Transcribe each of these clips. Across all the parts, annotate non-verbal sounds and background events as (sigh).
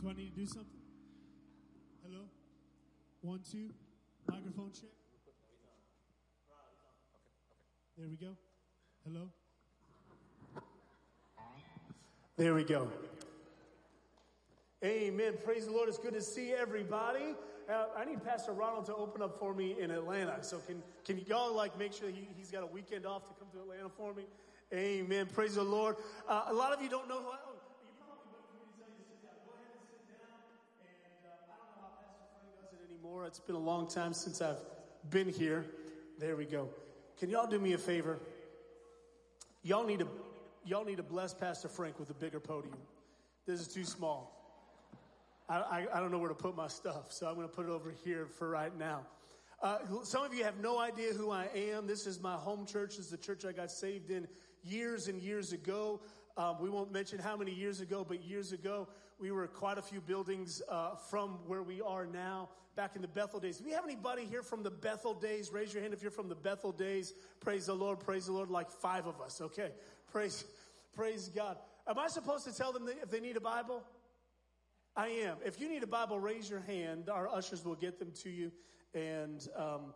Do I need to do something? Hello? One, two. Microphone check. There we go. Hello? There we go. Amen. Praise the Lord. It's good to see everybody. Uh, I need Pastor Ronald to open up for me in Atlanta. So can can you all like make sure he, has got a weekend off to come to Atlanta for me? Amen. Praise the Lord. Uh, a lot of you don't know who I. Anymore. It's been a long time since I've been here. There we go. Can y'all do me a favor? Y'all need to y'all need to bless Pastor Frank with a bigger podium. This is too small. I, I, I don't know where to put my stuff, so I'm going to put it over here for right now. Uh, some of you have no idea who I am. This is my home church. This is the church I got saved in years and years ago. Um, we won't mention how many years ago, but years ago, we were quite a few buildings uh, from where we are now, back in the Bethel days. Do we have anybody here from the Bethel days? Raise your hand if you're from the Bethel days. Praise the Lord, praise the Lord, like five of us. Okay, praise, praise God. Am I supposed to tell them if they need a Bible? I am. If you need a Bible, raise your hand. Our ushers will get them to you. And um,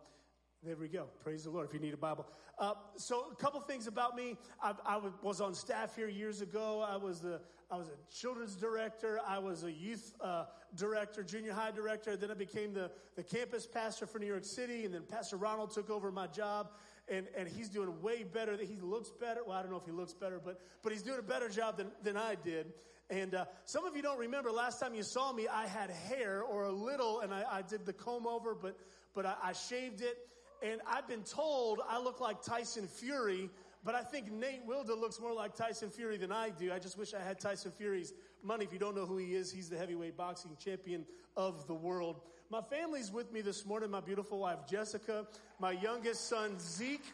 there we go. Praise the Lord if you need a Bible. Uh, so, a couple things about me. I, I, was on staff here years ago. I was, the, I was a children's director. I was a youth uh, director, junior high director. Then I became the, the campus pastor for New York City. And then Pastor Ronald took over my job. And, and he's doing way better. He looks better. Well, I don't know if he looks better, but, but he's doing a better job than, than I did. And uh, some of you don't remember last time you saw me, I had hair or a little, and I, I did the comb over, but, but I, I shaved it. And I've been told I look like Tyson Fury, but I think Nate Wilda looks more like Tyson Fury than I do. I just wish I had Tyson Fury's money. If you don't know who he is, he's the heavyweight boxing champion of the world. My family's with me this morning. My beautiful wife, Jessica, my youngest son, Zeke.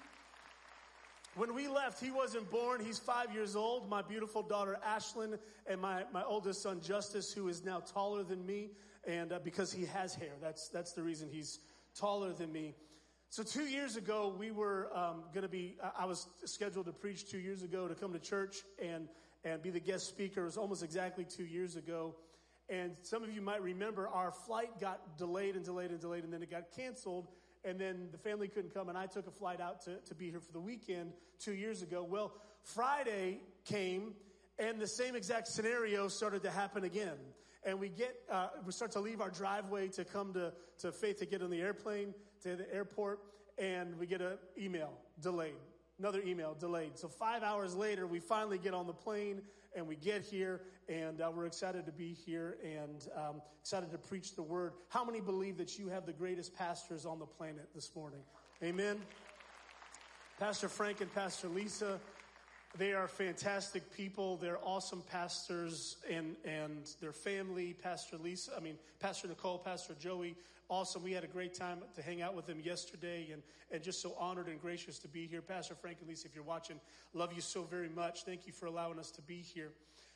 When we left, he wasn't born. He's five years old. My beautiful daughter, Ashlyn, and my, my oldest son, Justice, who is now taller than me. And uh, because he has hair, that's, that's the reason he's taller than me. So two years ago, we were um, going to be. I was scheduled to preach two years ago to come to church and and be the guest speaker. It was almost exactly two years ago, and some of you might remember our flight got delayed and delayed and delayed, and then it got canceled. And then the family couldn't come, and I took a flight out to, to be here for the weekend two years ago. Well, Friday came, and the same exact scenario started to happen again. And we get, uh, we start to leave our driveway to come to, to Faith to get on the airplane to the airport, and we get an email delayed. Another email delayed. So five hours later, we finally get on the plane and we get here, and uh, we're excited to be here and um, excited to preach the word. How many believe that you have the greatest pastors on the planet this morning? Amen. Pastor Frank and Pastor Lisa they are fantastic people. They're awesome pastors and, and their family, Pastor Lisa, I mean, Pastor Nicole, Pastor Joey, awesome. We had a great time to hang out with them yesterday and, and just so honored and gracious to be here. Pastor Frank and Lisa, if you're watching, love you so very much. Thank you for allowing us to be here.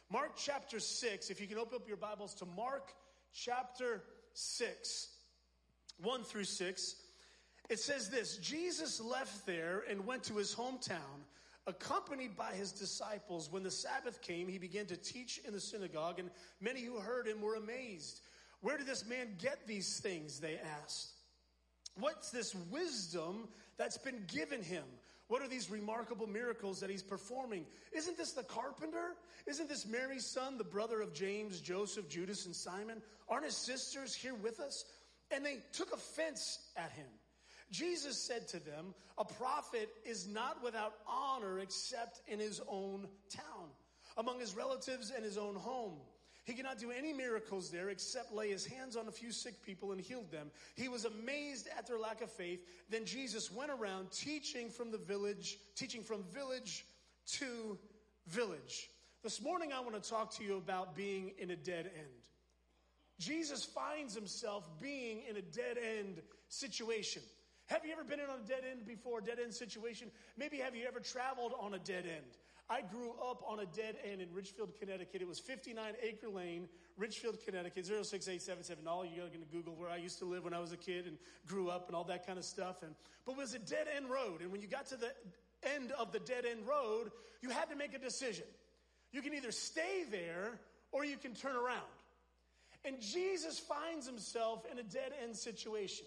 Mark chapter 6, if you can open up your Bibles to Mark chapter 6, 1 through 6. It says this Jesus left there and went to his hometown Accompanied by his disciples, when the Sabbath came, he began to teach in the synagogue, and many who heard him were amazed. Where did this man get these things? They asked. What's this wisdom that's been given him? What are these remarkable miracles that he's performing? Isn't this the carpenter? Isn't this Mary's son, the brother of James, Joseph, Judas, and Simon? Aren't his sisters here with us? And they took offense at him. Jesus said to them, A prophet is not without honor except in his own town, among his relatives and his own home. He cannot do any miracles there except lay his hands on a few sick people and healed them. He was amazed at their lack of faith. Then Jesus went around teaching from the village, teaching from village to village. This morning, I want to talk to you about being in a dead end. Jesus finds himself being in a dead end situation. Have you ever been in a dead end before, a dead end situation? Maybe have you ever traveled on a dead end? I grew up on a dead end in Ridgefield, Connecticut. It was 59 Acre Lane, Ridgefield, Connecticut, 06877. All you are going to Google where I used to live when I was a kid and grew up and all that kind of stuff. And, but it was a dead end road. And when you got to the end of the dead end road, you had to make a decision. You can either stay there or you can turn around. And Jesus finds himself in a dead end situation.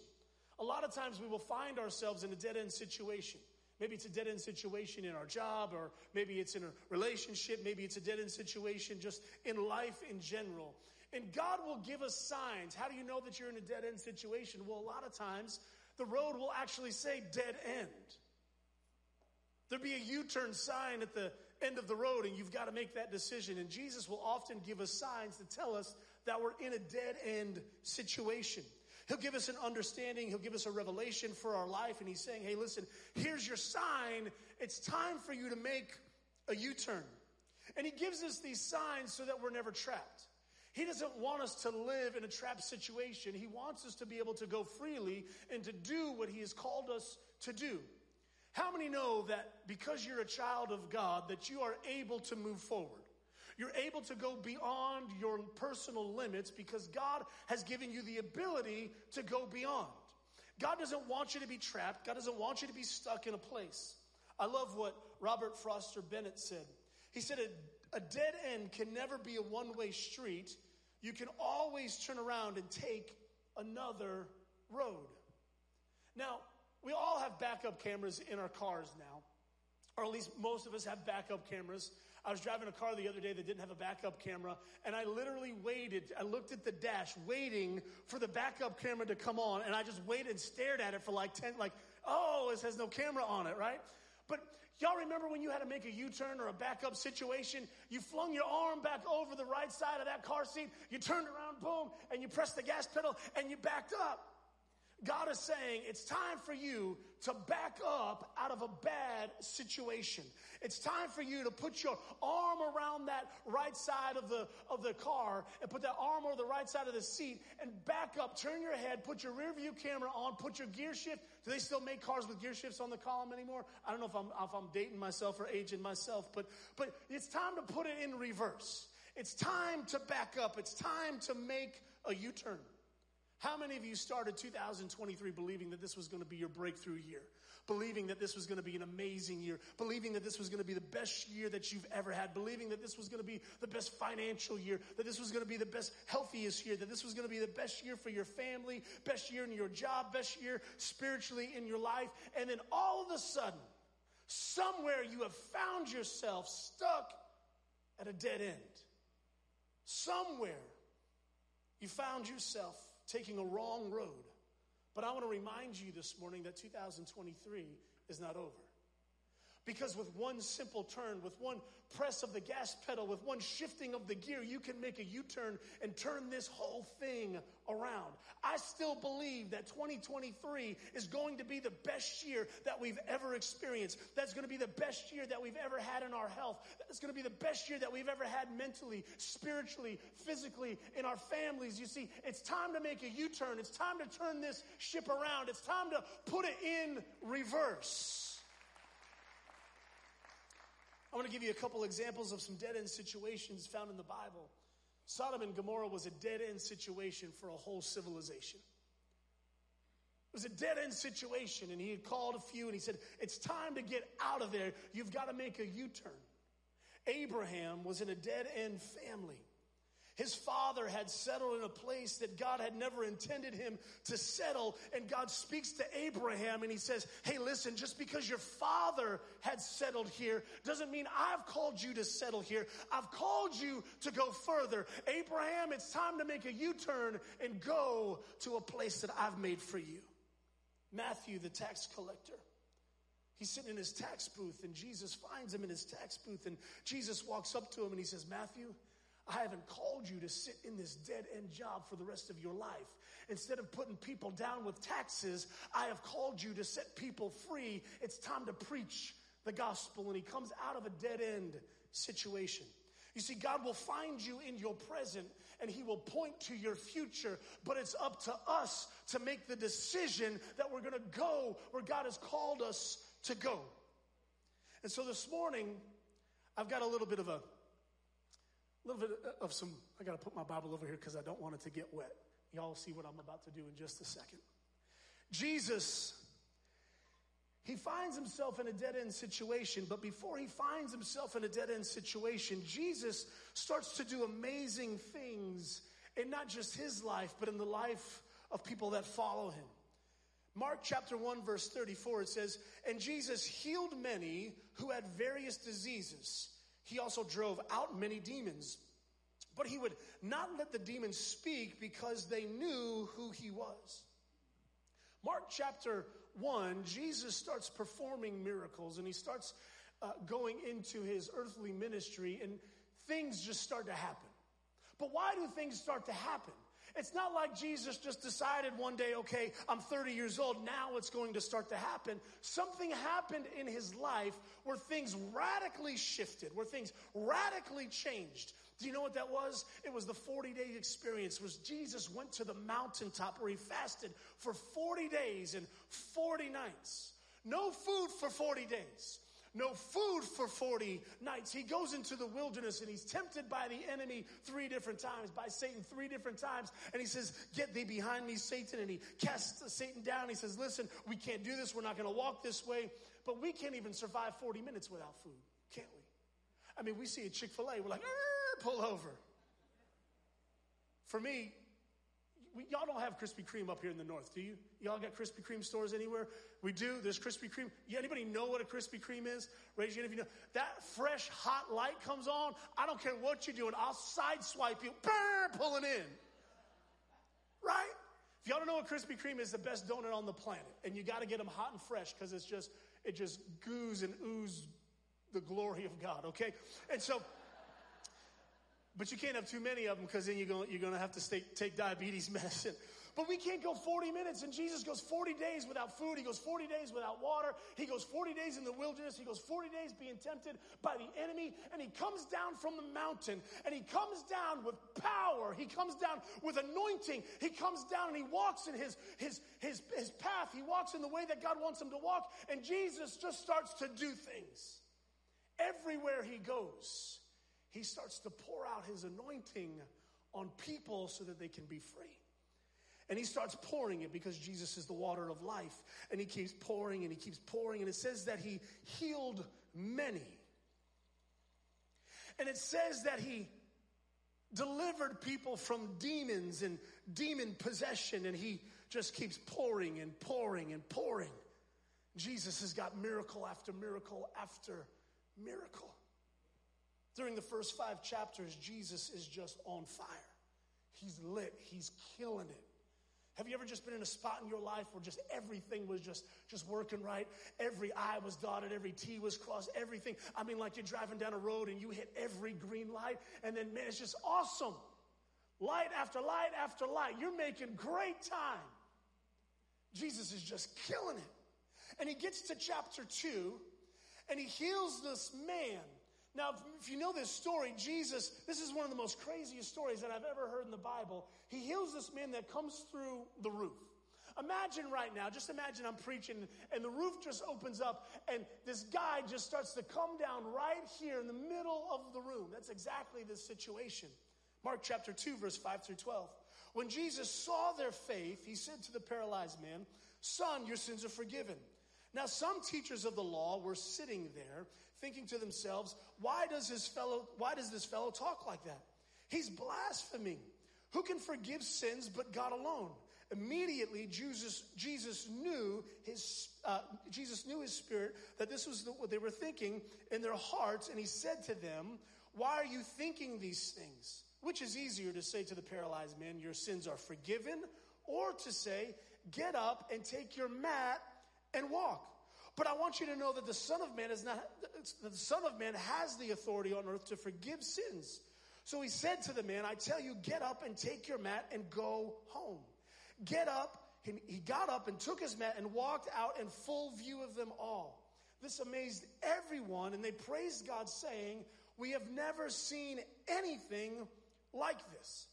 A lot of times we will find ourselves in a dead end situation. Maybe it's a dead end situation in our job, or maybe it's in a relationship, maybe it's a dead end situation just in life in general. And God will give us signs. How do you know that you're in a dead end situation? Well, a lot of times the road will actually say dead end. There'll be a U turn sign at the end of the road, and you've got to make that decision. And Jesus will often give us signs to tell us that we're in a dead end situation. He'll give us an understanding, he'll give us a revelation for our life, and he's saying, hey, listen, here's your sign. It's time for you to make a U turn. And he gives us these signs so that we're never trapped. He doesn't want us to live in a trapped situation. He wants us to be able to go freely and to do what he has called us to do. How many know that because you're a child of God that you are able to move forward? You're able to go beyond your personal limits because God has given you the ability to go beyond. God doesn't want you to be trapped. God doesn't want you to be stuck in a place. I love what Robert Foster Bennett said. He said, a, a dead end can never be a one way street. You can always turn around and take another road. Now, we all have backup cameras in our cars now, or at least most of us have backup cameras. I was driving a car the other day that didn't have a backup camera, and I literally waited. I looked at the dash, waiting for the backup camera to come on, and I just waited and stared at it for like 10, like, oh, this has no camera on it, right? But y'all remember when you had to make a U turn or a backup situation? You flung your arm back over the right side of that car seat, you turned around, boom, and you pressed the gas pedal and you backed up. God is saying it's time for you to back up out of a bad situation. It's time for you to put your arm around that right side of the, of the car and put that arm over the right side of the seat and back up, turn your head, put your rear view camera on, put your gear shift. Do they still make cars with gear shifts on the column anymore? I don't know if I'm, if I'm dating myself or aging myself, but, but it's time to put it in reverse. It's time to back up. It's time to make a U-turn. How many of you started 2023 believing that this was going to be your breakthrough year? Believing that this was going to be an amazing year, believing that this was going to be the best year that you've ever had, believing that this was going to be the best financial year, that this was going to be the best healthiest year, that this was going to be the best year for your family, best year in your job, best year spiritually in your life. And then all of a sudden, somewhere you have found yourself stuck at a dead end. Somewhere you found yourself taking a wrong road. But I want to remind you this morning that 2023 is not over. Because with one simple turn, with one press of the gas pedal, with one shifting of the gear, you can make a U turn and turn this whole thing around. I still believe that 2023 is going to be the best year that we've ever experienced. That's going to be the best year that we've ever had in our health. That's going to be the best year that we've ever had mentally, spiritually, physically, in our families. You see, it's time to make a U turn. It's time to turn this ship around. It's time to put it in reverse. I want to give you a couple examples of some dead end situations found in the Bible. Sodom and Gomorrah was a dead end situation for a whole civilization. It was a dead end situation, and he had called a few and he said, It's time to get out of there. You've got to make a U turn. Abraham was in a dead end family. His father had settled in a place that God had never intended him to settle. And God speaks to Abraham and he says, Hey, listen, just because your father had settled here doesn't mean I've called you to settle here. I've called you to go further. Abraham, it's time to make a U turn and go to a place that I've made for you. Matthew, the tax collector. He's sitting in his tax booth and Jesus finds him in his tax booth and Jesus walks up to him and he says, Matthew, I haven't called you to sit in this dead end job for the rest of your life. Instead of putting people down with taxes, I have called you to set people free. It's time to preach the gospel. And he comes out of a dead end situation. You see, God will find you in your present and He will point to your future, but it's up to us to make the decision that we're going to go where God has called us to go. And so this morning, I've got a little bit of a a little bit of some, I got to put my Bible over here because I don't want it to get wet. Y'all see what I'm about to do in just a second. Jesus, he finds himself in a dead end situation, but before he finds himself in a dead end situation, Jesus starts to do amazing things in not just his life, but in the life of people that follow him. Mark chapter 1, verse 34, it says, And Jesus healed many who had various diseases. He also drove out many demons. But he would not let the demons speak because they knew who he was. Mark chapter 1, Jesus starts performing miracles and he starts uh, going into his earthly ministry, and things just start to happen. But why do things start to happen? It's not like Jesus just decided one day, okay, I'm 30 years old, now it's going to start to happen. Something happened in his life where things radically shifted, where things radically changed. Do you know what that was? It was the 40 day experience was Jesus went to the mountaintop where he fasted for 40 days and 40 nights. No food for 40 days no food for 40 nights. He goes into the wilderness and he's tempted by the enemy three different times, by Satan three different times. And he says, Get thee behind me, Satan. And he casts Satan down. He says, Listen, we can't do this. We're not going to walk this way. But we can't even survive 40 minutes without food, can't we? I mean, we see a Chick fil A, we're like, pull over. For me, we, y'all don't have Krispy Kreme up here in the north, do you? Y'all got Krispy Kreme stores anywhere? We do. There's Krispy Kreme. Yeah, anybody know what a Krispy Kreme is? Raise your hand if you know. That fresh, hot light comes on. I don't care what you're doing. I'll sideswipe you. Brr, pulling in. Right? If y'all don't know what Krispy Kreme is, the best donut on the planet. And you got to get them hot and fresh because it's just, it just goos and ooze the glory of God, okay? And so, but you can't have too many of them because then you're going, you're to have to stay, take diabetes (laughs) medicine. But we can't go 40 minutes. And Jesus goes 40 days without food. He goes 40 days without water. He goes 40 days in the wilderness. He goes 40 days being tempted by the enemy. And he comes down from the mountain and he comes down with power. He comes down with anointing. He comes down and he walks in his, his, his, his path. He walks in the way that God wants him to walk. And Jesus just starts to do things. Everywhere he goes, he starts to pour out his anointing on people so that they can be free. And he starts pouring it because Jesus is the water of life. And he keeps pouring and he keeps pouring. And it says that he healed many. And it says that he delivered people from demons and demon possession. And he just keeps pouring and pouring and pouring. Jesus has got miracle after miracle after miracle. During the first five chapters, Jesus is just on fire. He's lit, he's killing it. Have you ever just been in a spot in your life where just everything was just, just working right? Every I was dotted, every T was crossed, everything. I mean, like you're driving down a road and you hit every green light, and then, man, it's just awesome. Light after light after light. You're making great time. Jesus is just killing it. And he gets to chapter two, and he heals this man now, if you know this story, Jesus, this is one of the most craziest stories that I've ever heard in the Bible. He heals this man that comes through the roof. Imagine right now, just imagine I'm preaching and the roof just opens up and this guy just starts to come down right here in the middle of the room. That's exactly the situation. Mark chapter 2, verse 5 through 12. When Jesus saw their faith, he said to the paralyzed man, Son, your sins are forgiven. Now, some teachers of the law were sitting there thinking to themselves, why does his fellow, why does this fellow talk like that? He's blaspheming. Who can forgive sins but God alone? Immediately, Jesus, Jesus knew his, uh, Jesus knew his spirit that this was the, what they were thinking in their hearts. And he said to them, why are you thinking these things? Which is easier to say to the paralyzed man, your sins are forgiven, or to say, get up and take your mat and walk. But I want you to know that the Son of Man is not, the Son of Man has the authority on earth to forgive sins. So he said to the man, I tell you, get up and take your mat and go home. Get up. He got up and took his mat and walked out in full view of them all. This amazed everyone, and they praised God, saying, We have never seen anything like this.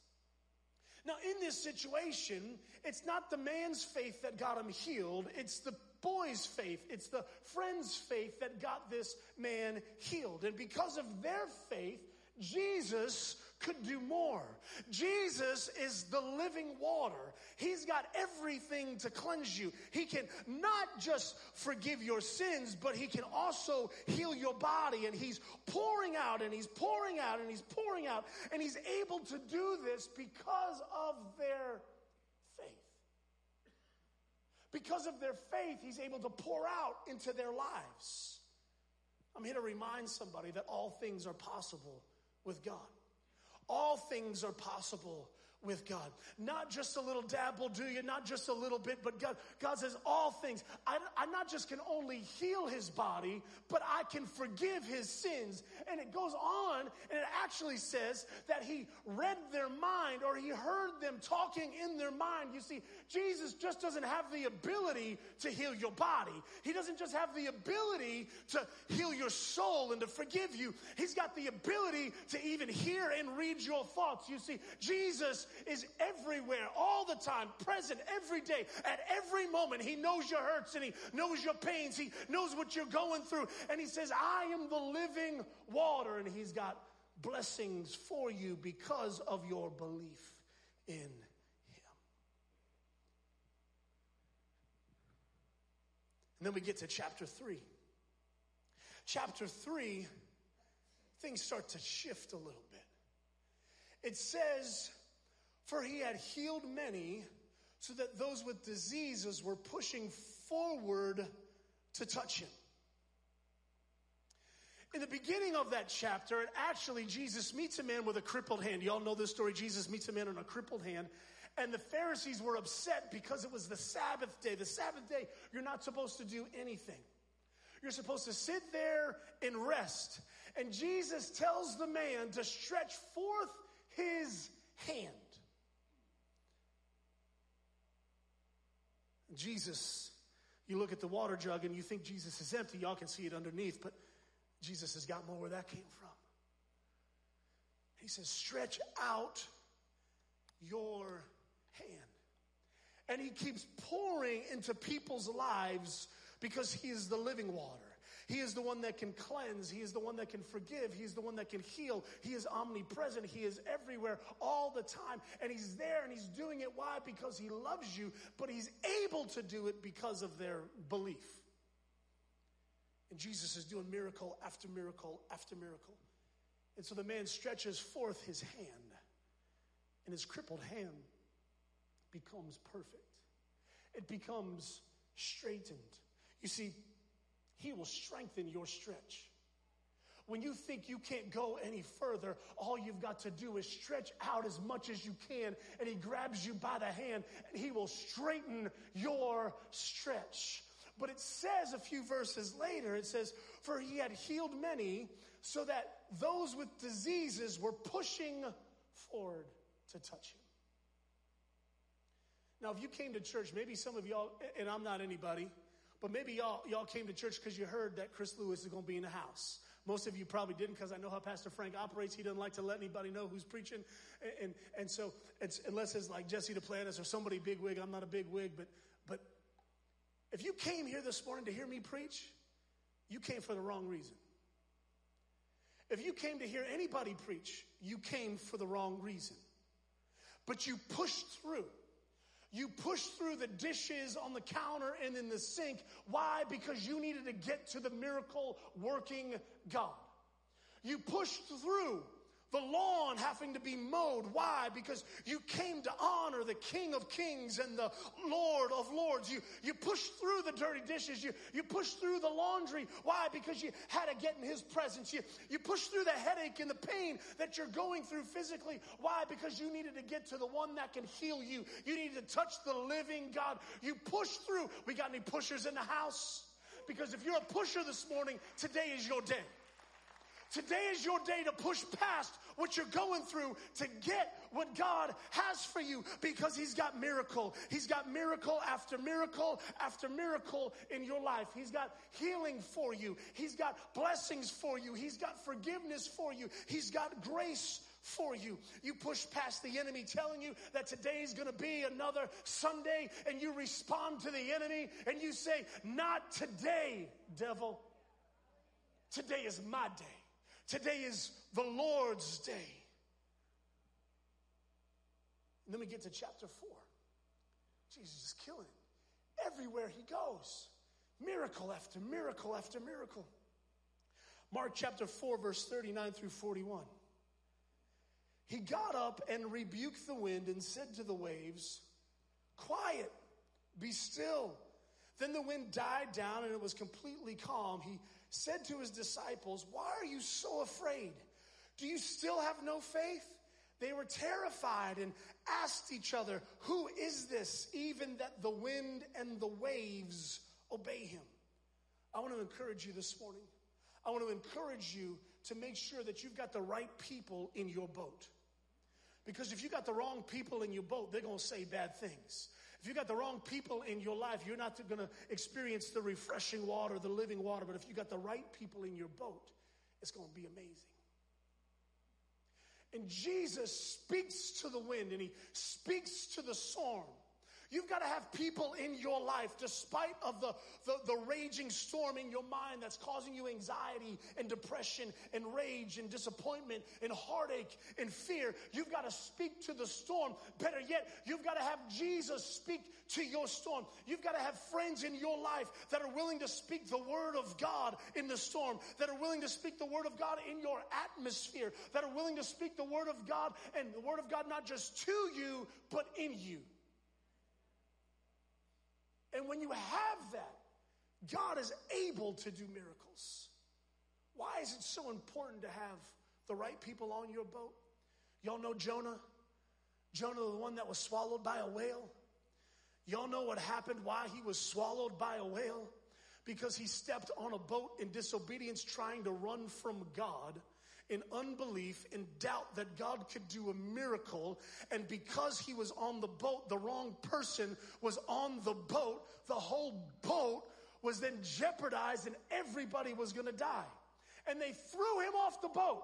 Now, in this situation, it's not the man's faith that got him healed, it's the boy's faith, it's the friend's faith that got this man healed. And because of their faith, Jesus could do more. Jesus is the living water. He's got everything to cleanse you. He can not just forgive your sins, but he can also heal your body. And he's pouring out and he's pouring out and he's pouring out. And he's able to do this because of their faith. Because of their faith, he's able to pour out into their lives. I'm here to remind somebody that all things are possible with God. All things are possible with God. Not just a little dabble, do you, not just a little bit, but God, God says all things. I, I not just can only heal his body, but I can forgive his sins. And it goes on, and it actually says that he read their mind or he heard them talking in their mind. You see, Jesus just doesn't have the ability to heal your body. He doesn't just have the ability to heal your soul and to forgive you. He's got the ability to even hear and read your thoughts. You see, Jesus is everywhere, all the time, present every day, at every moment. He knows your hurts and He knows your pains. He knows what you're going through. And He says, I am the living water. And He's got blessings for you because of your belief in Him. And then we get to chapter 3. Chapter 3, things start to shift a little bit. It says, for he had healed many, so that those with diseases were pushing forward to touch him. In the beginning of that chapter, it actually, Jesus meets a man with a crippled hand. Y'all know this story. Jesus meets a man on a crippled hand. And the Pharisees were upset because it was the Sabbath day. The Sabbath day, you're not supposed to do anything. You're supposed to sit there and rest. And Jesus tells the man to stretch forth his hand. Jesus, you look at the water jug and you think Jesus is empty. Y'all can see it underneath, but Jesus has got more where that came from. He says, stretch out your hand. And he keeps pouring into people's lives because he is the living water. He is the one that can cleanse. He is the one that can forgive. He is the one that can heal. He is omnipresent. He is everywhere all the time. And He's there and He's doing it. Why? Because He loves you, but He's able to do it because of their belief. And Jesus is doing miracle after miracle after miracle. And so the man stretches forth his hand, and his crippled hand becomes perfect. It becomes straightened. You see, he will strengthen your stretch. When you think you can't go any further, all you've got to do is stretch out as much as you can, and He grabs you by the hand and He will straighten your stretch. But it says a few verses later, it says, For He had healed many, so that those with diseases were pushing forward to touch Him. Now, if you came to church, maybe some of y'all, and I'm not anybody, but maybe y'all, y'all came to church because you heard that Chris Lewis is going to be in the house. Most of you probably didn't because I know how Pastor Frank operates. He doesn't like to let anybody know who's preaching. And, and, and so, it's, unless it's like Jesse Duplantis or somebody big wig, I'm not a big wig, but, but if you came here this morning to hear me preach, you came for the wrong reason. If you came to hear anybody preach, you came for the wrong reason. But you pushed through. You pushed through the dishes on the counter and in the sink. Why? Because you needed to get to the miracle working God. You pushed through the lawn having to be mowed. Why? Because you came to honor the King of Kings and the Lord of Lords. You, you pushed through the dirty dishes. You, you pushed through the laundry. Why? Because you had to get in His presence. You, you pushed through the headache and the pain that you're going through physically. Why? Because you needed to get to the one that can heal you. You needed to touch the living God. You pushed through. We got any pushers in the house? Because if you're a pusher this morning, today is your day. Today is your day to push past what you're going through to get what God has for you because He's got miracle. He's got miracle after miracle after miracle in your life. He's got healing for you. He's got blessings for you. He's got forgiveness for you. He's got grace for you. You push past the enemy telling you that today is going to be another Sunday, and you respond to the enemy and you say, Not today, devil. Today is my day. Today is the Lord's day. And then we get to chapter 4. Jesus is killing. Everywhere he goes, miracle after miracle after miracle. Mark chapter 4, verse 39 through 41. He got up and rebuked the wind and said to the waves, Quiet, be still. Then the wind died down and it was completely calm. He said to his disciples, Why are you so afraid? Do you still have no faith? They were terrified and asked each other, Who is this, even that the wind and the waves obey him? I want to encourage you this morning. I want to encourage you to make sure that you've got the right people in your boat. Because if you got the wrong people in your boat, they're going to say bad things. If you got the wrong people in your life, you're not going to experience the refreshing water, the living water. But if you got the right people in your boat, it's going to be amazing. And Jesus speaks to the wind and he speaks to the storm. You've got to have people in your life, despite of the, the, the, raging storm in your mind that's causing you anxiety and depression and rage and disappointment and heartache and fear. You've got to speak to the storm. Better yet, you've got to have Jesus speak to your storm. You've got to have friends in your life that are willing to speak the word of God in the storm, that are willing to speak the word of God in your atmosphere, that are willing to speak the word of God and the word of God not just to you, but in you. And when you have that, God is able to do miracles. Why is it so important to have the right people on your boat? Y'all know Jonah? Jonah, the one that was swallowed by a whale? Y'all know what happened, why he was swallowed by a whale? Because he stepped on a boat in disobedience, trying to run from God in unbelief, in doubt that God could do a miracle. And because he was on the boat, the wrong person was on the boat, the whole boat was then jeopardized and everybody was going to die. And they threw him off the boat.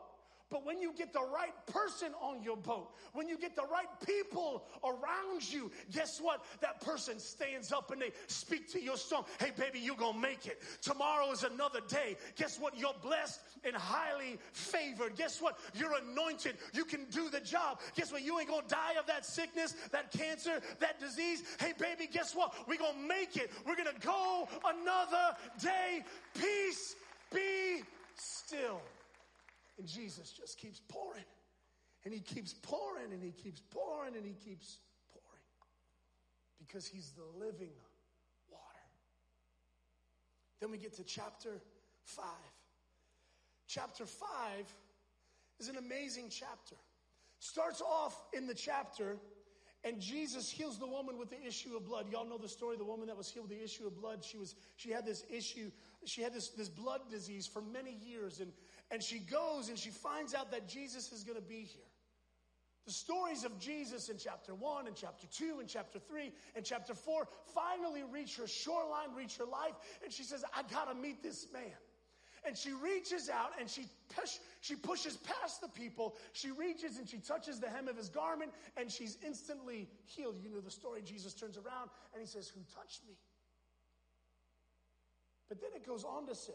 But when you get the right person on your boat, when you get the right people around you, guess what? That person stands up and they speak to your storm. Hey, baby, you're going to make it. Tomorrow is another day. Guess what? You're blessed and highly favored. Guess what? You're anointed. You can do the job. Guess what? You ain't going to die of that sickness, that cancer, that disease. Hey, baby, guess what? We're going to make it. We're going to go another day. Peace be still. And Jesus just keeps pouring. And he keeps pouring and he keeps pouring and he keeps pouring. Because he's the living water. Then we get to chapter 5. Chapter 5 is an amazing chapter. Starts off in the chapter and Jesus heals the woman with the issue of blood. Y'all know the story, the woman that was healed with the issue of blood. She was, she had this issue, she had this, this blood disease for many years. And, and she goes and she finds out that Jesus is going to be here. The stories of Jesus in chapter 1 and chapter 2 and chapter 3 and chapter 4 finally reach her shoreline, reach her life, and she says, I got to meet this man. And she reaches out and she, push, she pushes past the people. She reaches and she touches the hem of his garment and she's instantly healed. You know the story. Jesus turns around and he says, Who touched me? But then it goes on to say,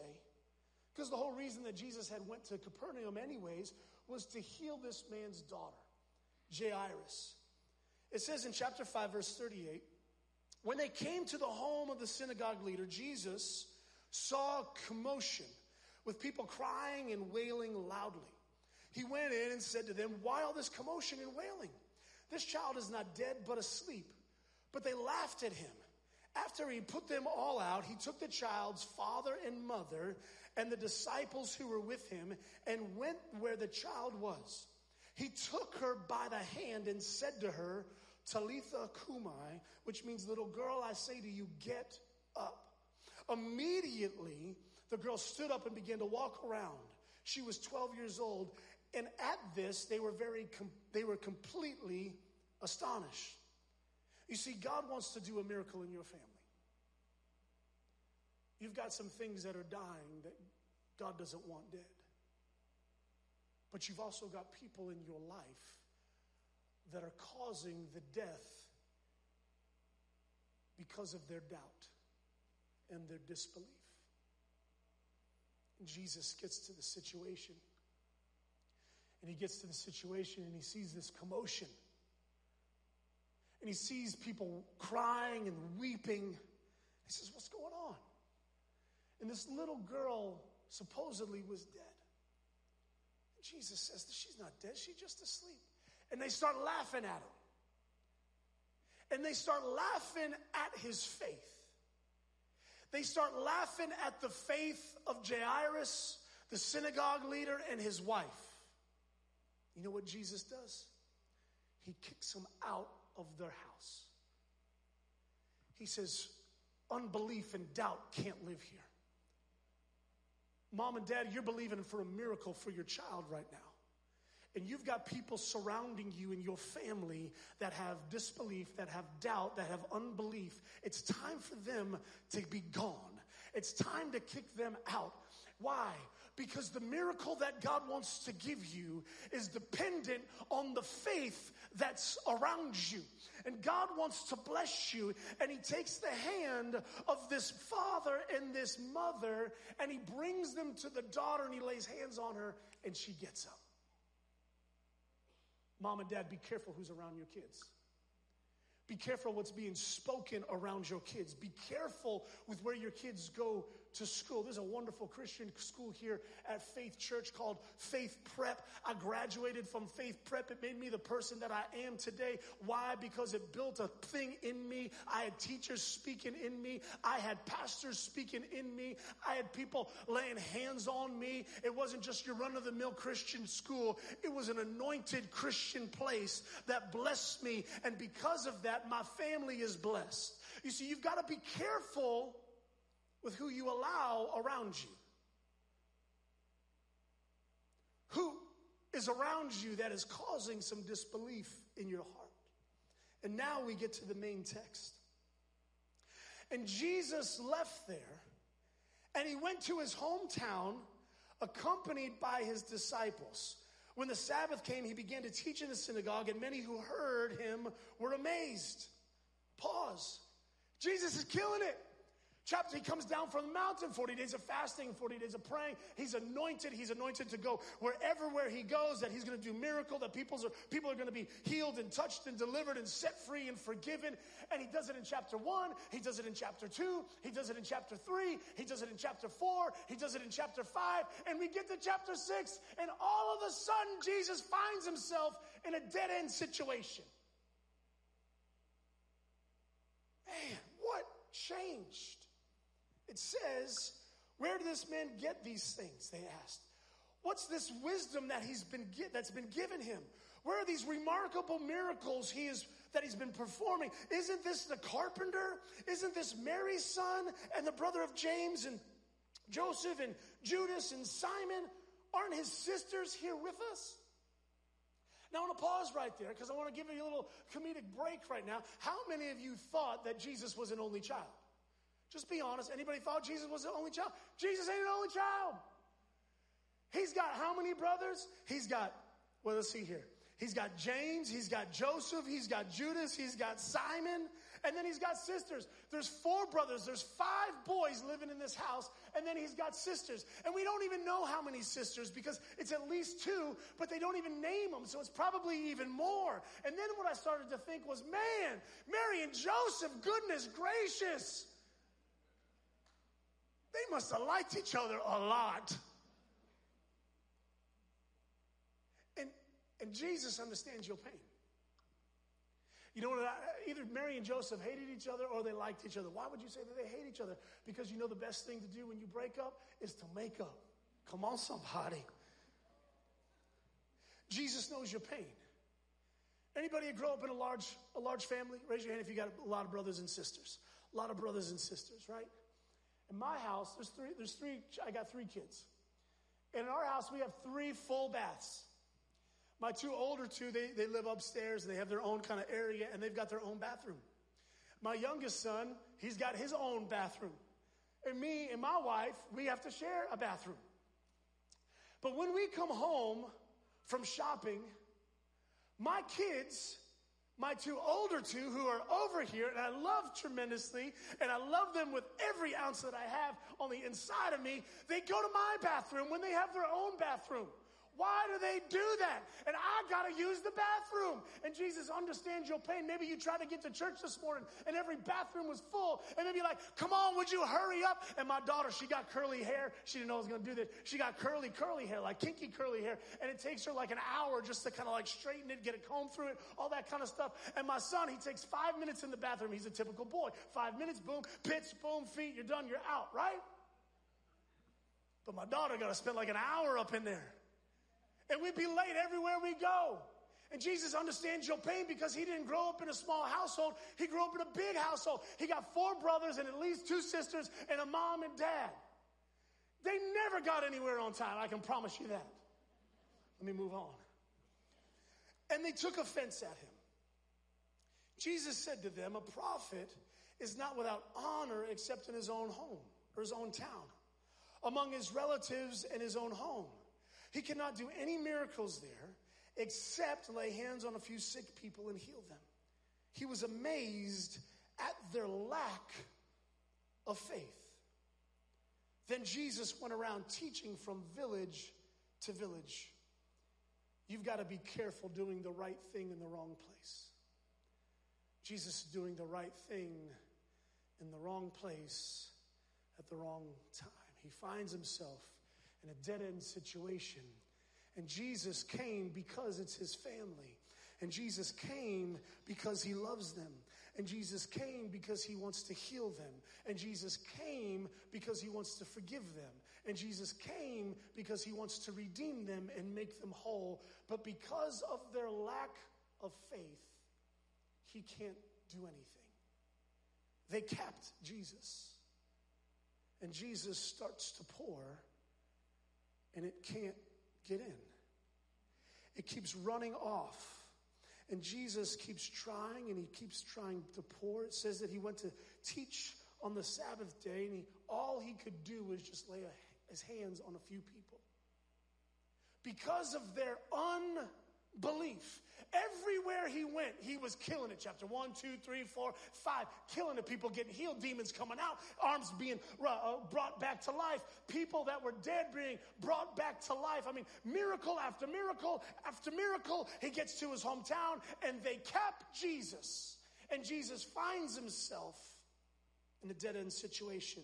because the whole reason that Jesus had went to Capernaum anyways was to heal this man's daughter, Jairus. It says in chapter 5 verse 38, when they came to the home of the synagogue leader, Jesus saw commotion with people crying and wailing loudly. He went in and said to them, Why all this commotion and wailing? This child is not dead, but asleep. But they laughed at him. After he put them all out, he took the child's father and mother and the disciples who were with him and went where the child was. He took her by the hand and said to her, Talitha Cumi, which means, little girl, I say to you, get up. Immediately, the girl stood up and began to walk around. She was 12 years old, and at this, they were very, they were completely astonished. You see, God wants to do a miracle in your family. You've got some things that are dying that God doesn't want dead. But you've also got people in your life that are causing the death because of their doubt and their disbelief. And Jesus gets to the situation. And he gets to the situation and he sees this commotion. And he sees people crying and weeping. He says, What's going on? And this little girl supposedly was dead. And Jesus says she's not dead, she's just asleep. And they start laughing at him. And they start laughing at his faith. They start laughing at the faith of Jairus, the synagogue leader, and his wife. You know what Jesus does? He kicks them out of their house. He says, unbelief and doubt can't live here. Mom and dad, you're believing for a miracle for your child right now. And you've got people surrounding you in your family that have disbelief, that have doubt, that have unbelief. It's time for them to be gone. It's time to kick them out. Why? Because the miracle that God wants to give you is dependent on the faith that's around you. And God wants to bless you. And He takes the hand of this father and this mother and He brings them to the daughter and He lays hands on her and she gets up. Mom and dad, be careful who's around your kids. Be careful what's being spoken around your kids. Be careful with where your kids go to school. There's a wonderful Christian school here at Faith Church called Faith Prep. I graduated from Faith Prep. It made me the person that I am today. Why? Because it built a thing in me. I had teachers speaking in me. I had pastors speaking in me. I had people laying hands on me. It wasn't just your run of the mill Christian school. It was an anointed Christian place that blessed me. And because of that, my family is blessed. You see, you've got to be careful with who you allow around you. Who is around you that is causing some disbelief in your heart? And now we get to the main text. And Jesus left there and he went to his hometown accompanied by his disciples. When the Sabbath came, he began to teach in the synagogue, and many who heard him were amazed. Pause. Jesus is killing it. Chapter, he comes down from the mountain, 40 days of fasting, 40 days of praying. He's anointed. He's anointed to go wherever where he goes, that he's going to do miracle, that people's are, people are going to be healed and touched and delivered and set free and forgiven. And he does it in chapter one. He does it in chapter two. He does it in chapter three. He does it in chapter four. He does it in chapter five. And we get to chapter six and all of a sudden Jesus finds himself in a dead end situation. Man, what changed? It says, Where did this man get these things? They asked. What's this wisdom that he's been that's been given him? Where are these remarkable miracles he is that he's been performing? Isn't this the carpenter? Isn't this Mary's son and the brother of James and Joseph and Judas and Simon? Aren't his sisters here with us? Now I want to pause right there because I want to give you a little comedic break right now. How many of you thought that Jesus was an only child? Just be honest. Anybody thought Jesus was the only child? Jesus ain't an only child. He's got how many brothers? He's got, well, let's see here. He's got James, he's got Joseph, he's got Judas, he's got Simon, and then he's got sisters. There's four brothers, there's five boys living in this house, and then he's got sisters. And we don't even know how many sisters because it's at least two, but they don't even name them, so it's probably even more. And then what I started to think was, man, Mary and Joseph, goodness gracious. They must have liked each other a lot. And, and Jesus understands your pain. You know what? Either Mary and Joseph hated each other or they liked each other. Why would you say that they hate each other? Because you know the best thing to do when you break up is to make up. Come on, somebody. Jesus knows your pain. Anybody who grow up in a large, a large family? Raise your hand if you got a lot of brothers and sisters. A lot of brothers and sisters, right? In my house, there's three, there's three, I got three kids. And in our house, we have three full baths. My two older two, they, they live upstairs and they have their own kind of area and they've got their own bathroom. My youngest son, he's got his own bathroom. And me and my wife, we have to share a bathroom. But when we come home from shopping, my kids my two older two who are over here and I love tremendously and I love them with every ounce that I have on the inside of me, they go to my bathroom when they have their own bathroom. Why do they do that? And I got to use the bathroom. And Jesus understands your pain. Maybe you tried to get to church this morning and every bathroom was full. And maybe like, come on, would you hurry up? And my daughter, she got curly hair. She didn't know I was going to do this. She got curly, curly hair, like kinky curly hair. And it takes her like an hour just to kind of like straighten it, get a comb through it, all that kind of stuff. And my son, he takes five minutes in the bathroom. He's a typical boy. Five minutes, boom, pitch, boom, feet, you're done, you're out, right? But my daughter got to spend like an hour up in there. And we'd be late everywhere we go. And Jesus understands your pain because he didn't grow up in a small household. He grew up in a big household. He got four brothers and at least two sisters and a mom and dad. They never got anywhere on time. I can promise you that. Let me move on. And they took offense at him. Jesus said to them, A prophet is not without honor except in his own home or his own town among his relatives and his own home. He cannot do any miracles there except lay hands on a few sick people and heal them. He was amazed at their lack of faith. Then Jesus went around teaching from village to village. You've got to be careful doing the right thing in the wrong place. Jesus is doing the right thing in the wrong place at the wrong time. He finds himself in a dead end situation. And Jesus came because it's his family. And Jesus came because he loves them. And Jesus came because he wants to heal them. And Jesus came because he wants to forgive them. And Jesus came because he wants to redeem them and make them whole. But because of their lack of faith, he can't do anything. They kept Jesus. And Jesus starts to pour, and it can't get in. It keeps running off. And Jesus keeps trying and he keeps trying to pour. It says that he went to teach on the Sabbath day, and he, all he could do was just lay a, his hands on a few people. Because of their unbelief, Everywhere he went, he was killing it. Chapter one, two, three, four, five, killing the People getting healed, demons coming out, arms being uh, brought back to life, people that were dead being brought back to life. I mean, miracle after miracle after miracle. He gets to his hometown and they cap Jesus. And Jesus finds himself in a dead end situation.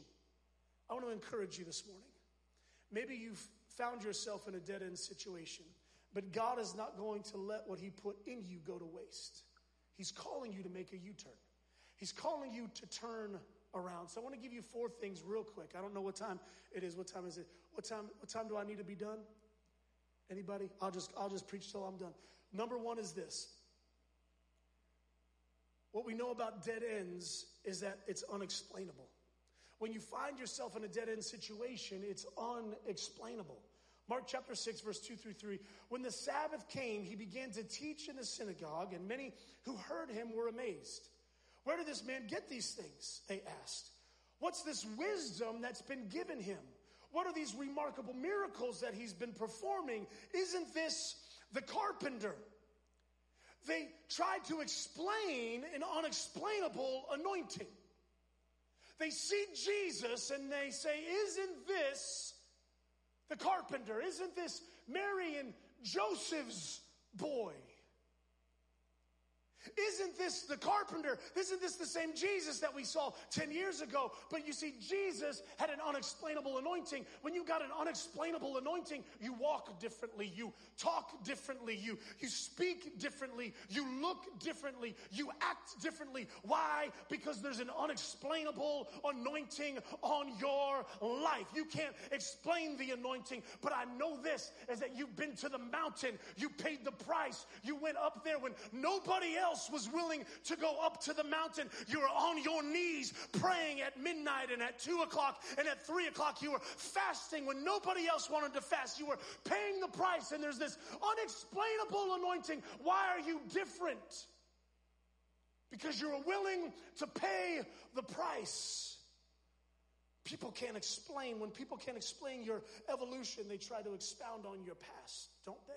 I want to encourage you this morning. Maybe you've found yourself in a dead end situation. But God is not going to let what He put in you go to waste. He's calling you to make a U turn. He's calling you to turn around. So I want to give you four things real quick. I don't know what time it is. What time is it? What time, what time do I need to be done? Anybody? I'll just, I'll just preach till I'm done. Number one is this. What we know about dead ends is that it's unexplainable. When you find yourself in a dead end situation, it's unexplainable. Mark chapter 6, verse 2 through 3. When the Sabbath came, he began to teach in the synagogue, and many who heard him were amazed. Where did this man get these things? They asked. What's this wisdom that's been given him? What are these remarkable miracles that he's been performing? Isn't this the carpenter? They tried to explain an unexplainable anointing. They see Jesus and they say, Isn't this the carpenter. Isn't this Mary and Joseph's boy? Isn't this the carpenter? Isn't this the same Jesus that we saw 10 years ago? But you see, Jesus had an unexplainable anointing. When you got an unexplainable anointing, you walk differently, you talk differently, you, you speak differently, you look differently, you act differently. Why? Because there's an unexplainable anointing on your life. You can't explain the anointing, but I know this is that you've been to the mountain, you paid the price, you went up there when nobody else else was willing to go up to the mountain, you were on your knees praying at midnight and at two o'clock and at three o'clock. You were fasting when nobody else wanted to fast. You were paying the price, and there's this unexplainable anointing. Why are you different? Because you're willing to pay the price. People can't explain. When people can't explain your evolution, they try to expound on your past, don't they?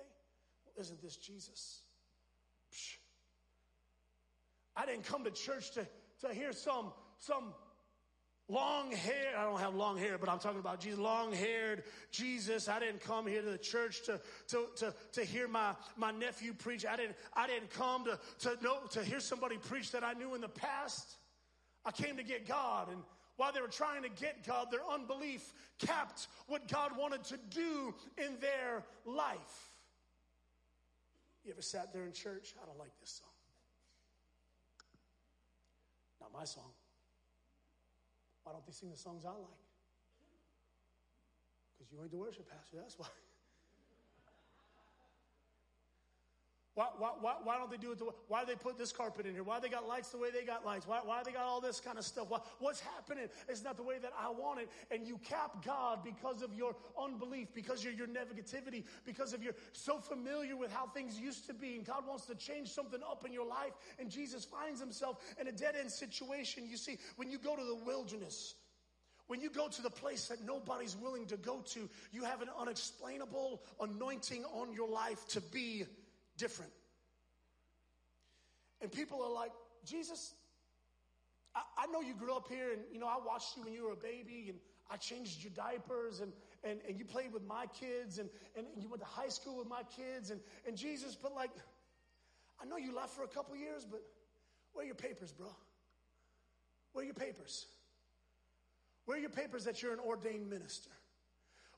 Well, isn't this Jesus? Psh. I didn't come to church to, to hear some, some long hair. I don't have long hair, but I'm talking about Jesus, long haired Jesus. I didn't come here to the church to, to, to, to hear my, my nephew preach. I didn't, I didn't come to, to know, to hear somebody preach that I knew in the past. I came to get God. And while they were trying to get God, their unbelief capped what God wanted to do in their life. You ever sat there in church? I don't like this song. Not my song. Why don't they sing the songs I like? Because you ain't the worship pastor, that's why. Why, why, why, why don't they do it? The, why do they put this carpet in here? Why they got lights the way they got lights? Why, why they got all this kind of stuff? Why, what's happening? It's not the way that I want it. And you cap God because of your unbelief, because of your negativity, because of your so familiar with how things used to be. And God wants to change something up in your life. And Jesus finds himself in a dead end situation. You see, when you go to the wilderness, when you go to the place that nobody's willing to go to, you have an unexplainable anointing on your life to be different. And people are like, Jesus, I, I, know you grew up here and, you know, I watched you when you were a baby and I changed your diapers and, and, and you played with my kids and, and, you went to high school with my kids and, and Jesus, but like, I know you left for a couple years, but where are your papers, bro? Where are your papers? Where are your papers that you're an ordained minister?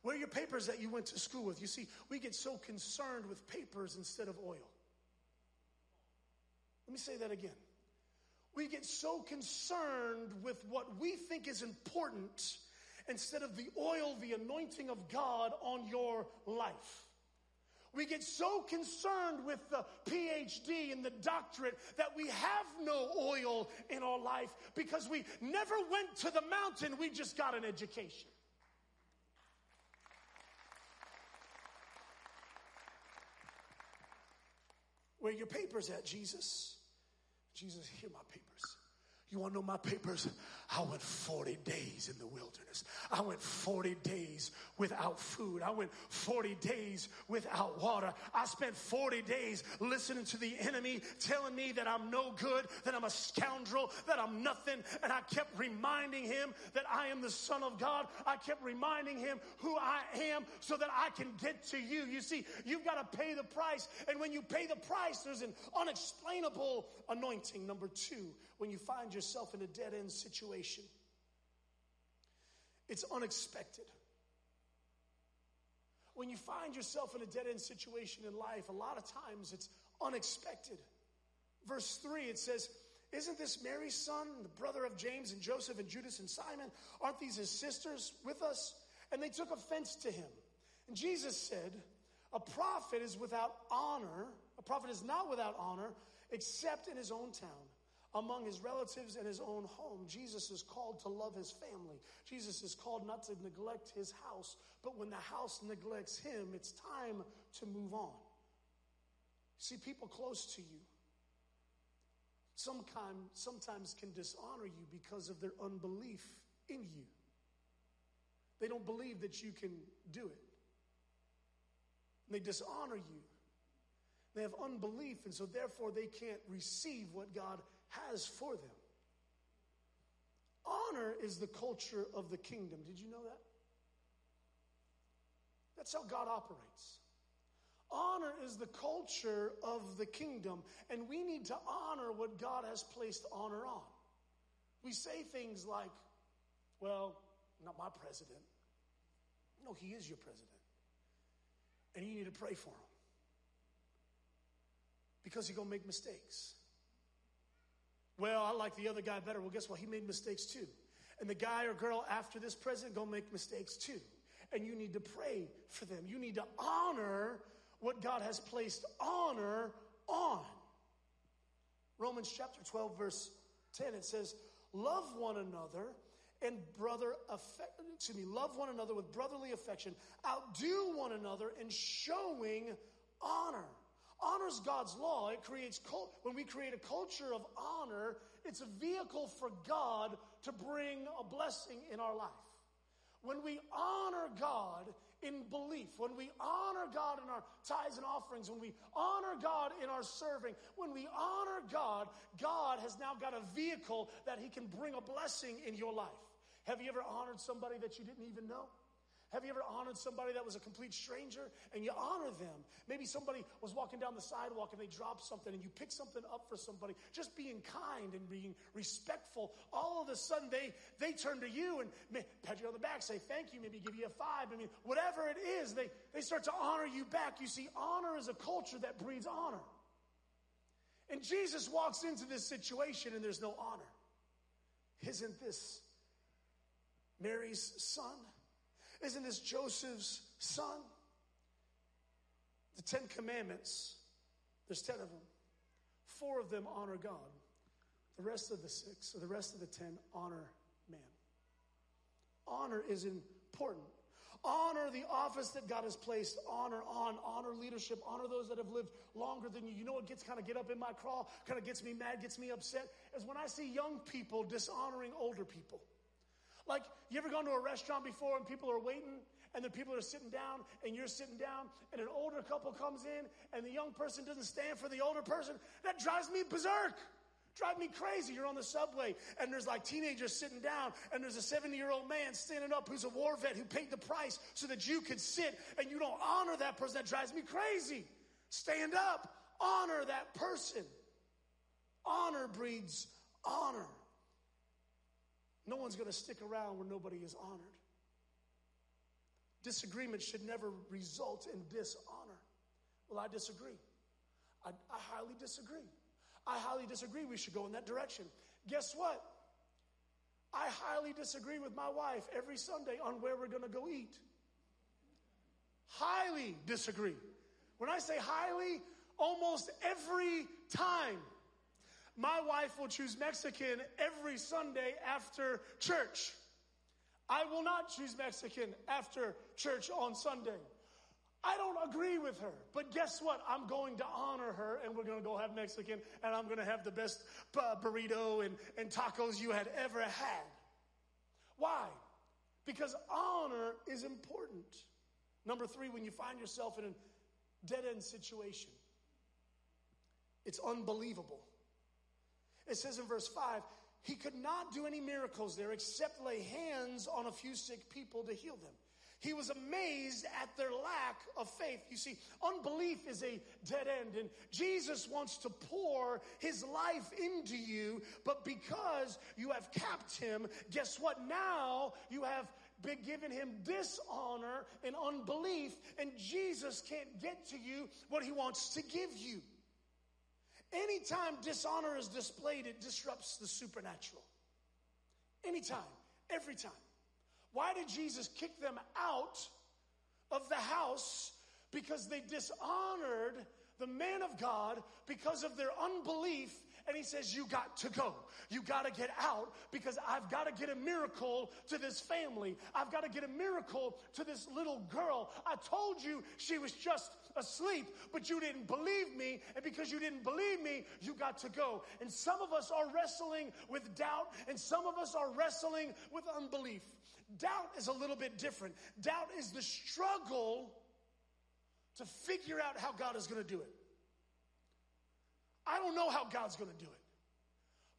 Where are your papers that you went to school with? You see, we get so concerned with papers instead of oil. Let me say that again. We get so concerned with what we think is important instead of the oil, the anointing of God on your life. We get so concerned with the PhD and the doctorate that we have no oil in our life because we never went to the mountain, we just got an education. Where your papers at, Jesus? Jesus, here my papers. You want to know my papers? I went 40 days in the wilderness. I went 40 days without food. I went 40 days without water. I spent 40 days listening to the enemy telling me that I'm no good, that I'm a scoundrel, that I'm nothing. And I kept reminding him that I am the Son of God. I kept reminding him who I am so that I can get to you. You see, you've got to pay the price. And when you pay the price, there's an unexplainable anointing. Number two, when you find yourself in a dead end situation. It's unexpected. When you find yourself in a dead end situation in life, a lot of times it's unexpected. Verse 3, it says, Isn't this Mary's son, the brother of James and Joseph and Judas and Simon? Aren't these his sisters with us? And they took offense to him. And Jesus said, A prophet is without honor, a prophet is not without honor except in his own town among his relatives and his own home. Jesus is called to love his family. Jesus is called not to neglect his house, but when the house neglects him, it's time to move on. See, people close to you sometimes, sometimes can dishonor you because of their unbelief in you. They don't believe that you can do it. And they dishonor you. They have unbelief, and so therefore they can't receive what God has for them. Honor is the culture of the kingdom. Did you know that? That's how God operates. Honor is the culture of the kingdom, and we need to honor what God has placed honor on. We say things like, well, not my president. No, he is your president. And you need to pray for him. Because he's going to make mistakes. Well, I like the other guy better. Well, guess what? He made mistakes too. And the guy or girl after this president gonna make mistakes too. And you need to pray for them. You need to honor what God has placed honor on. Romans chapter 12, verse 10, it says, Love one another and brother affect, excuse me, love one another with brotherly affection. Outdo one another in showing honor honors God's law. It creates, when we create a culture of honor, it's a vehicle for God to bring a blessing in our life. When we honor God in belief, when we honor God in our tithes and offerings, when we honor God in our serving, when we honor God, God has now got a vehicle that He can bring a blessing in your life. Have you ever honored somebody that you didn't even know? Have you ever honored somebody that was a complete stranger and you honor them? Maybe somebody was walking down the sidewalk and they dropped something and you pick something up for somebody. Just being kind and being respectful. All of a sudden they, they turn to you and pat you on the back, say thank you, maybe give you a five. I mean, whatever it is, they, they start to honor you back. You see, honor is a culture that breeds honor. And Jesus walks into this situation and there's no honor. Isn't this Mary's son? Isn't this Joseph's son? The Ten Commandments, there's 10 of them. Four of them honor God. The rest of the six, or the rest of the 10, honor man. Honor is important. Honor the office that God has placed. Honor on, honor leadership, honor those that have lived longer than you. You know what gets kind of get up in my craw, kind of gets me mad, gets me upset, is when I see young people dishonoring older people. Like, you ever gone to a restaurant before and people are waiting and the people are sitting down and you're sitting down and an older couple comes in and the young person doesn't stand for the older person? That drives me berserk. Drive me crazy. You're on the subway and there's like teenagers sitting down and there's a 70 year old man standing up who's a war vet who paid the price so that you could sit and you don't honor that person. That drives me crazy. Stand up. Honor that person. Honor breeds honor. No one's going to stick around where nobody is honored. Disagreement should never result in dishonor. Well, I disagree. I, I highly disagree. I highly disagree we should go in that direction. Guess what? I highly disagree with my wife every Sunday on where we're going to go eat. Highly disagree. When I say highly, almost every time my wife will choose Mexican every Sunday after church. I will not choose Mexican after church on Sunday. I don't agree with her, but guess what? I'm going to honor her and we're going to go have Mexican and I'm going to have the best uh, burrito and, and tacos you had ever had. Why? Because honor is important. Number three, when you find yourself in a dead end situation, it's unbelievable. It says in verse 5 he could not do any miracles there except lay hands on a few sick people to heal them. He was amazed at their lack of faith. You see, unbelief is a dead end, and Jesus wants to pour his life into you, but because you have capped him, guess what? Now you have been given him dishonor and unbelief, and Jesus can't get to you what he wants to give you. Anytime dishonor is displayed, it disrupts the supernatural. Anytime, every time. Why did Jesus kick them out of the house? Because they dishonored the man of God because of their unbelief and he says, You got to go. You got to get out because I've got to get a miracle to this family. I've got to get a miracle to this little girl. I told you she was just asleep, but you didn't believe me. And because you didn't believe me, you got to go. And some of us are wrestling with doubt, and some of us are wrestling with unbelief. Doubt is a little bit different. Doubt is the struggle to figure out how God is going to do it. I don't know how God's going to do it,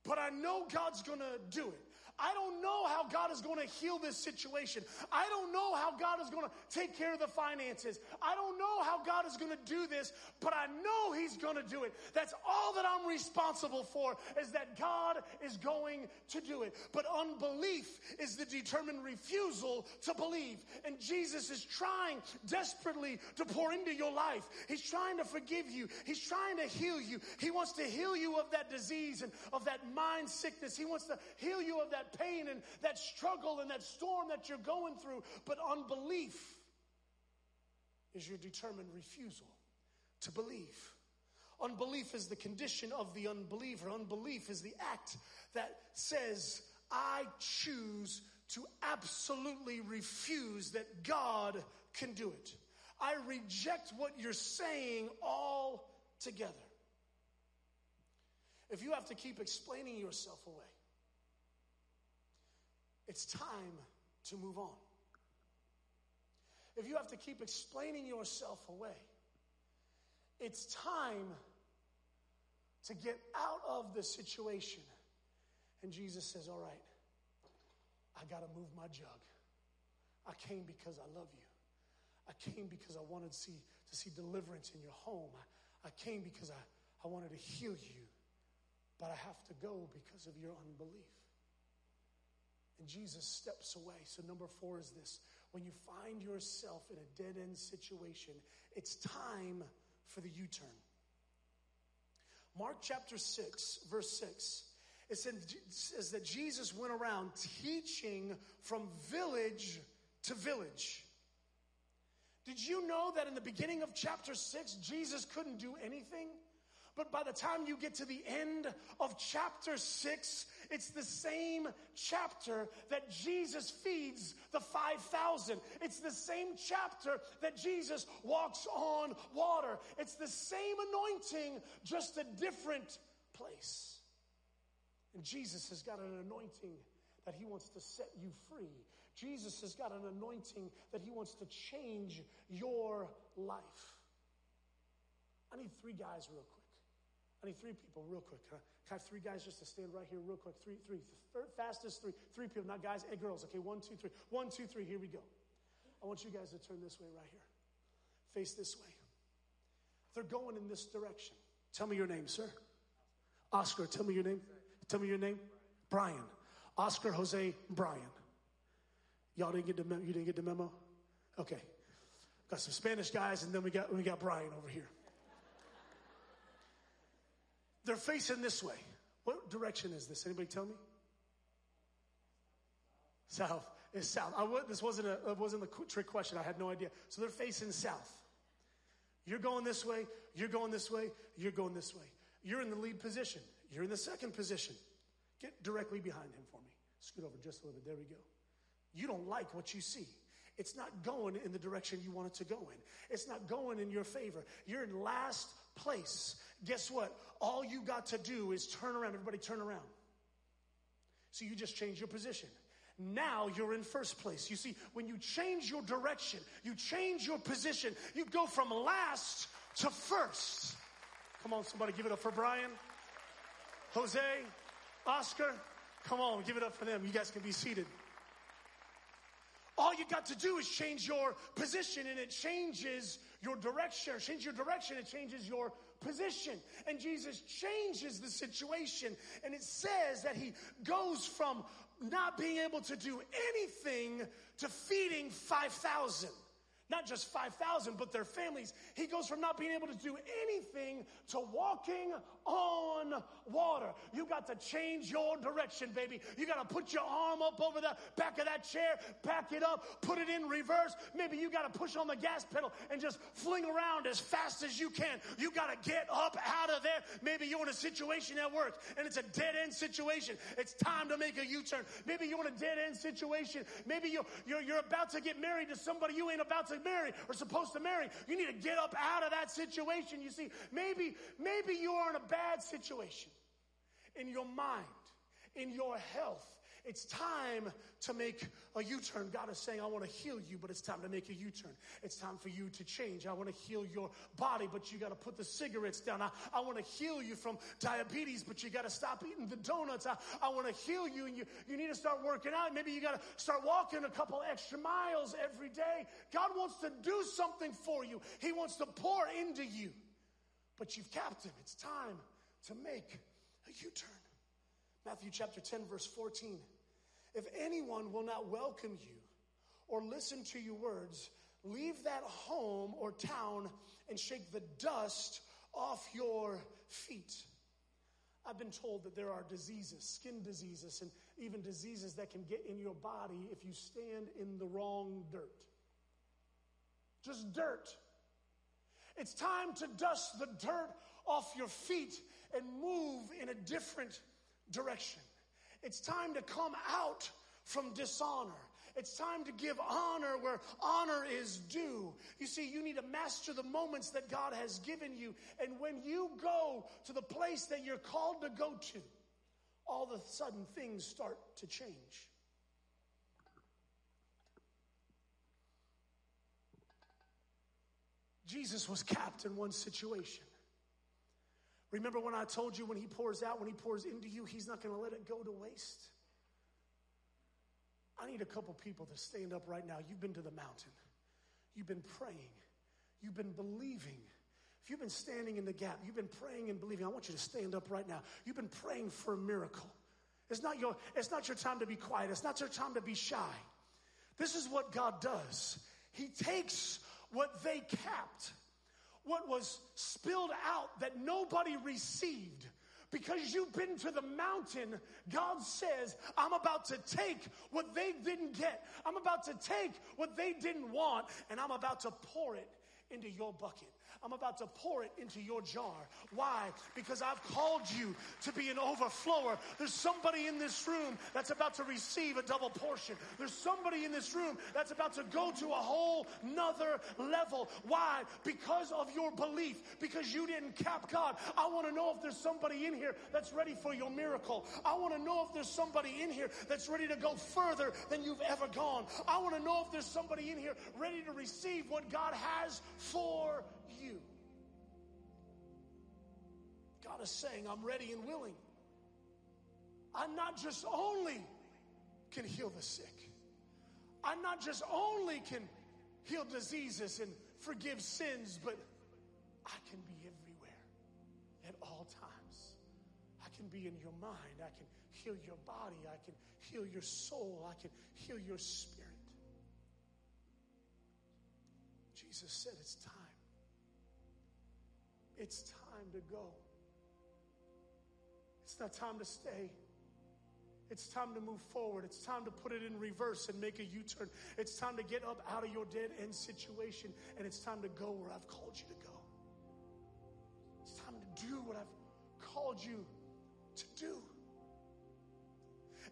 but I know God's going to do it. I don't know how God is going to heal this situation. I don't know how God is going to take care of the finances. I don't know how God is going to do this, but I know He's going to do it. That's all that I'm responsible for is that God is going to do it. But unbelief is the determined refusal to believe. And Jesus is trying desperately to pour into your life. He's trying to forgive you. He's trying to heal you. He wants to heal you of that disease and of that mind sickness. He wants to heal you of that pain and that struggle and that storm that you're going through. But unbelief is your determined refusal to believe. Unbelief is the condition of the unbeliever. Unbelief is the act that says, I choose to absolutely refuse that God can do it. I reject what you're saying all together. If you have to keep explaining yourself away, it's time to move on. If you have to keep explaining yourself away, it's time to get out of the situation. And Jesus says, All right, I got to move my jug. I came because I love you. I came because I wanted to see, to see deliverance in your home. I, I came because I, I wanted to heal you, but I have to go because of your unbelief. And Jesus steps away. So, number four is this when you find yourself in a dead end situation, it's time for the U turn. Mark chapter 6, verse 6. It says that Jesus went around teaching from village to village. Did you know that in the beginning of chapter 6, Jesus couldn't do anything? But by the time you get to the end of chapter 6, it's the same chapter that Jesus feeds the 5,000. It's the same chapter that Jesus walks on water. It's the same anointing, just a different place. And Jesus has got an anointing that he wants to set you free. Jesus has got an anointing that he wants to change your life. I need three guys real quick. I need three people real quick. Can I, can I have three guys just to stand right here real quick? Three, three. Fastest three. Three people, not guys and girls. Okay, one, two, three. One, two, three. Here we go. I want you guys to turn this way right here. Face this way. They're going in this direction. Tell me your name, sir. Oscar, tell me your name. Tell me your name. Brian. Oscar, Jose, Brian. Y'all didn't get the memo? You didn't get the memo? Okay. Got some Spanish guys, and then we got we got Brian over here. They're facing this way. What direction is this? Anybody tell me? South. It's south. I, this wasn't a wasn't a trick question. I had no idea. So they're facing south. You're going this way. You're going this way. You're going this way. You're in the lead position. You're in the second position. Get directly behind him for me. Scoot over just a little bit. There we go. You don't like what you see. It's not going in the direction you want it to go in. It's not going in your favor. You're in last place. Guess what? All you got to do is turn around. Everybody turn around. So you just change your position. Now you're in first place. You see, when you change your direction, you change your position, you go from last to first. Come on, somebody give it up for Brian. Jose, Oscar, come on, give it up for them. You guys can be seated. All you got to do is change your position and it changes your direction. Change your direction, it changes your position. And Jesus changes the situation. And it says that he goes from not being able to do anything to feeding 5,000 not just 5,000, but their families. He goes from not being able to do anything to walking on water. You got to change your direction, baby. You got to put your arm up over the back of that chair, back it up, put it in reverse. Maybe you got to push on the gas pedal and just fling around as fast as you can. You got to get up out of there. Maybe you're in a situation at work and it's a dead end situation. It's time to make a U turn. Maybe you're in a dead end situation. Maybe you're, you're, you're about to get married to somebody you ain't about to marry or supposed to marry. You need to get up out of that situation. You see, maybe, maybe you are in a bad situation in your mind, in your health, it's time to make a U turn. God is saying, I want to heal you, but it's time to make a U turn. It's time for you to change. I want to heal your body, but you got to put the cigarettes down. I, I want to heal you from diabetes, but you got to stop eating the donuts. I, I want to heal you, and you, you need to start working out. Maybe you got to start walking a couple extra miles every day. God wants to do something for you, He wants to pour into you, but you've capped Him. It's time to make a U turn. Matthew chapter 10, verse 14. If anyone will not welcome you or listen to your words, leave that home or town and shake the dust off your feet. I've been told that there are diseases, skin diseases, and even diseases that can get in your body if you stand in the wrong dirt. Just dirt. It's time to dust the dirt off your feet and move in a different direction. It's time to come out from dishonor. It's time to give honor where honor is due. You see, you need to master the moments that God has given you. And when you go to the place that you're called to go to, all of a sudden things start to change. Jesus was capped in one situation. Remember when I told you when He pours out, when He pours into you, He's not going to let it go to waste. I need a couple people to stand up right now. You've been to the mountain, you've been praying, you've been believing. If you've been standing in the gap, you've been praying and believing, I want you to stand up right now. You've been praying for a miracle. It's not your, it's not your time to be quiet. It's not your time to be shy. This is what God does. He takes what they kept, what was spilled out that nobody received. Because you've been to the mountain, God says, I'm about to take what they didn't get. I'm about to take what they didn't want, and I'm about to pour it into your bucket. I'm about to pour it into your jar. Why? Because I've called you to be an overflower. There's somebody in this room that's about to receive a double portion. There's somebody in this room that's about to go to a whole nother level. Why? Because of your belief. Because you didn't cap God. I want to know if there's somebody in here that's ready for your miracle. I want to know if there's somebody in here that's ready to go further than you've ever gone. I want to know if there's somebody in here ready to receive what God has for you. God is saying, I'm ready and willing. I not just only can heal the sick, I not just only can heal diseases and forgive sins, but I can be everywhere at all times. I can be in your mind. I can heal your body. I can heal your soul. I can heal your spirit. Jesus said, It's time. It's time to go. It's not time to stay. It's time to move forward. It's time to put it in reverse and make a U turn. It's time to get up out of your dead end situation and it's time to go where I've called you to go. It's time to do what I've called you to do.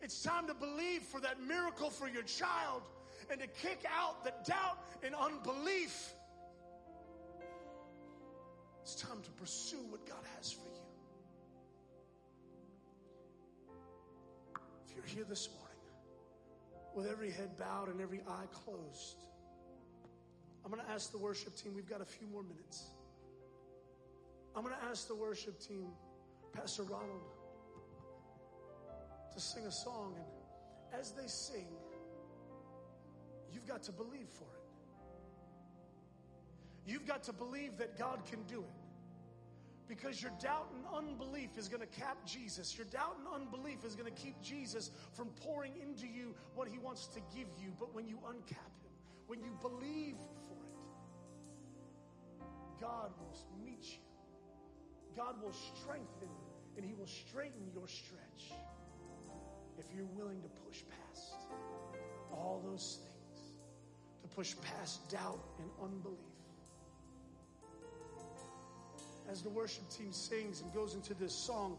It's time to believe for that miracle for your child and to kick out the doubt and unbelief it's time to pursue what God has for you. If you're here this morning with every head bowed and every eye closed, I'm going to ask the worship team, we've got a few more minutes. I'm going to ask the worship team, Pastor Ronald, to sing a song. And as they sing, you've got to believe for it. You've got to believe that God can do it. Because your doubt and unbelief is going to cap Jesus. Your doubt and unbelief is going to keep Jesus from pouring into you what he wants to give you. But when you uncap him, when you believe for it, God will meet you. God will strengthen and he will straighten your stretch if you're willing to push past all those things, to push past doubt and unbelief as the worship team sings and goes into this song,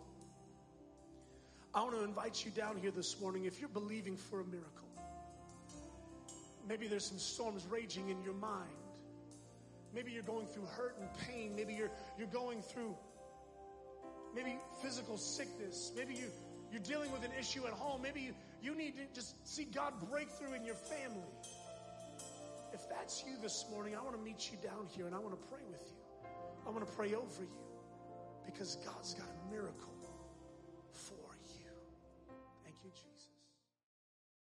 I want to invite you down here this morning if you're believing for a miracle. Maybe there's some storms raging in your mind. Maybe you're going through hurt and pain. Maybe you're, you're going through maybe physical sickness. Maybe you, you're dealing with an issue at home. Maybe you, you need to just see God break through in your family. If that's you this morning, I want to meet you down here and I want to pray with you. I want to pray over you because God's got a miracle